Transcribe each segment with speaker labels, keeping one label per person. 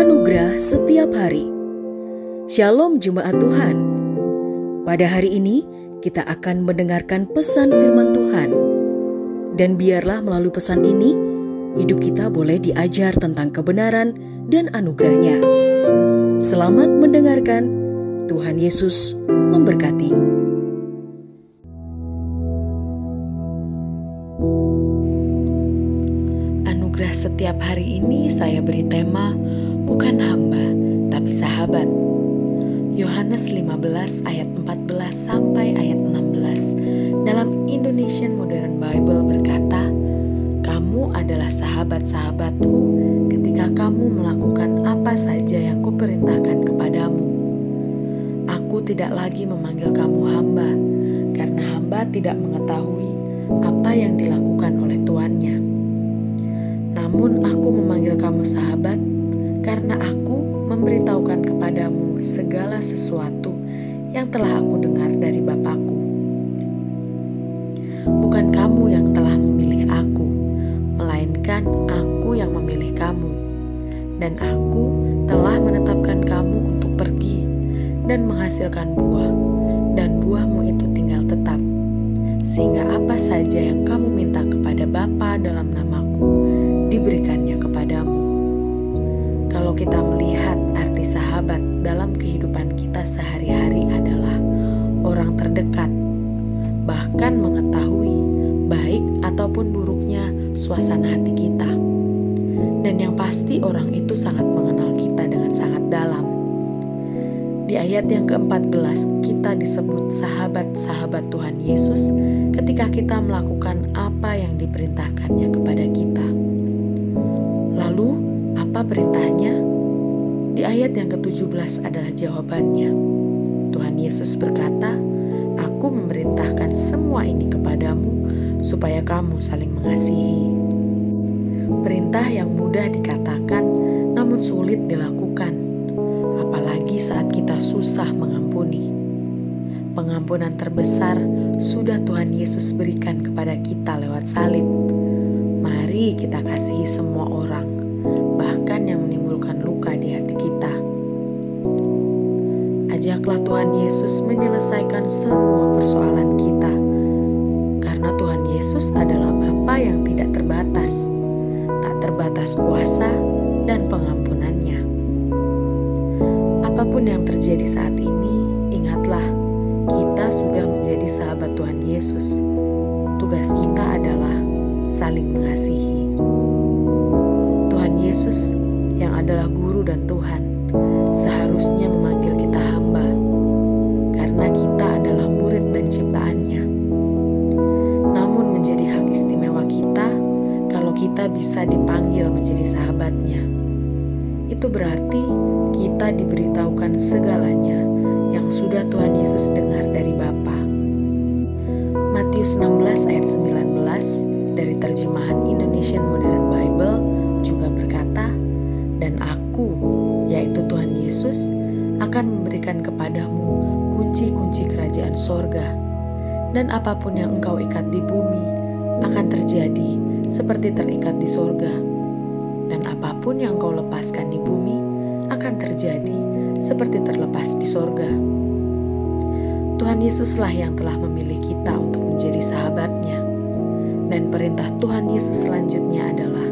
Speaker 1: Anugerah setiap hari. Shalom jemaat Tuhan. Pada hari ini kita akan mendengarkan pesan firman Tuhan. Dan biarlah melalui pesan ini hidup kita boleh diajar tentang kebenaran dan anugerahnya. Selamat mendengarkan. Tuhan Yesus memberkati.
Speaker 2: Anugerah setiap hari ini saya beri tema bukan hamba tapi sahabat. Yohanes 15 ayat 14 sampai ayat 16 dalam Indonesian Modern Bible berkata, "Kamu adalah sahabat-sahabatku ketika kamu melakukan apa saja yang kuperintahkan kepadamu. Aku tidak lagi memanggil kamu hamba, karena hamba tidak mengetahui apa yang dilakukan oleh tuannya. Namun aku memanggil kamu sahabat sesuatu yang telah aku dengar dari Bapakku. Bukan kamu yang telah memilih aku, melainkan aku yang memilih kamu. Dan aku telah menetapkan kamu untuk pergi dan menghasilkan buah, dan buahmu itu tinggal tetap. Sehingga apa saja yang kamu minta kepada Bapa dalam namaku, diberikannya kepadamu. Kalau kita melihat arti sahabat dalam kehidupan kita sehari-hari adalah orang terdekat, bahkan mengetahui baik ataupun buruknya suasana hati kita. Dan yang pasti orang itu sangat mengenal kita dengan sangat dalam. Di ayat yang ke-14 kita disebut sahabat-sahabat Tuhan Yesus ketika kita melakukan apa yang diperintahkannya kepada kita. Lalu, apa perintahnya? Di ayat yang ke-17 adalah jawabannya. Tuhan Yesus berkata, Aku memerintahkan semua ini kepadamu supaya kamu saling mengasihi. Perintah yang mudah dikatakan namun sulit dilakukan, apalagi saat kita susah mengampuni. Pengampunan terbesar sudah Tuhan Yesus berikan kepada kita lewat salib. Mari kita kasihi semua orang, Tuhan Yesus menyelesaikan semua persoalan kita, karena Tuhan Yesus adalah Bapa yang tidak terbatas, tak terbatas kuasa dan pengampunannya. Apa pun yang terjadi saat ini, ingatlah kita sudah menjadi sahabat Tuhan Yesus. Tugas kita adalah saling mengasihi. Tuhan Yesus yang adalah guru dan Tuhan seharusnya memanggil kita bisa dipanggil menjadi sahabatnya. Itu berarti kita diberitahukan segalanya yang sudah Tuhan Yesus dengar dari Bapa. Matius 16 ayat 19 dari terjemahan Indonesian Modern Bible juga berkata, "Dan aku, yaitu Tuhan Yesus, akan memberikan kepadamu kunci-kunci kerajaan sorga, dan apa pun yang engkau ikat di bumi akan terjadi seperti terikat di sorga, dan apa pun yang engkau lepaskan di bumi akan terjadi seperti terlepas di sorga." Tuhan Yesuslah yang telah memilih kita untuk menjadi sahabatnya. Dan perintah Tuhan Yesus selanjutnya adalah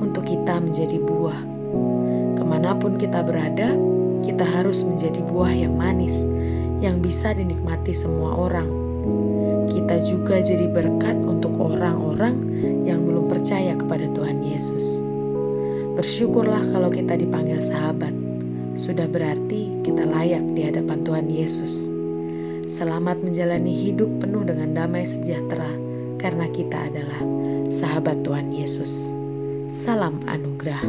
Speaker 2: untuk kita menjadi buah. Ke mana pun kita berada, kita harus menjadi buah yang manis, yang bisa dinikmati semua orang. Kita juga jadi berkat untuk orang-orang yang belum percaya kepada Tuhan Yesus. Bersyukurlah kalau kita dipanggil sahabat. Sudah berarti kita layak di hadapan Tuhan Yesus. Selamat menjalani hidup penuh dengan damai sejahtera karena kita adalah sahabat Tuhan Yesus. Salam anugerah.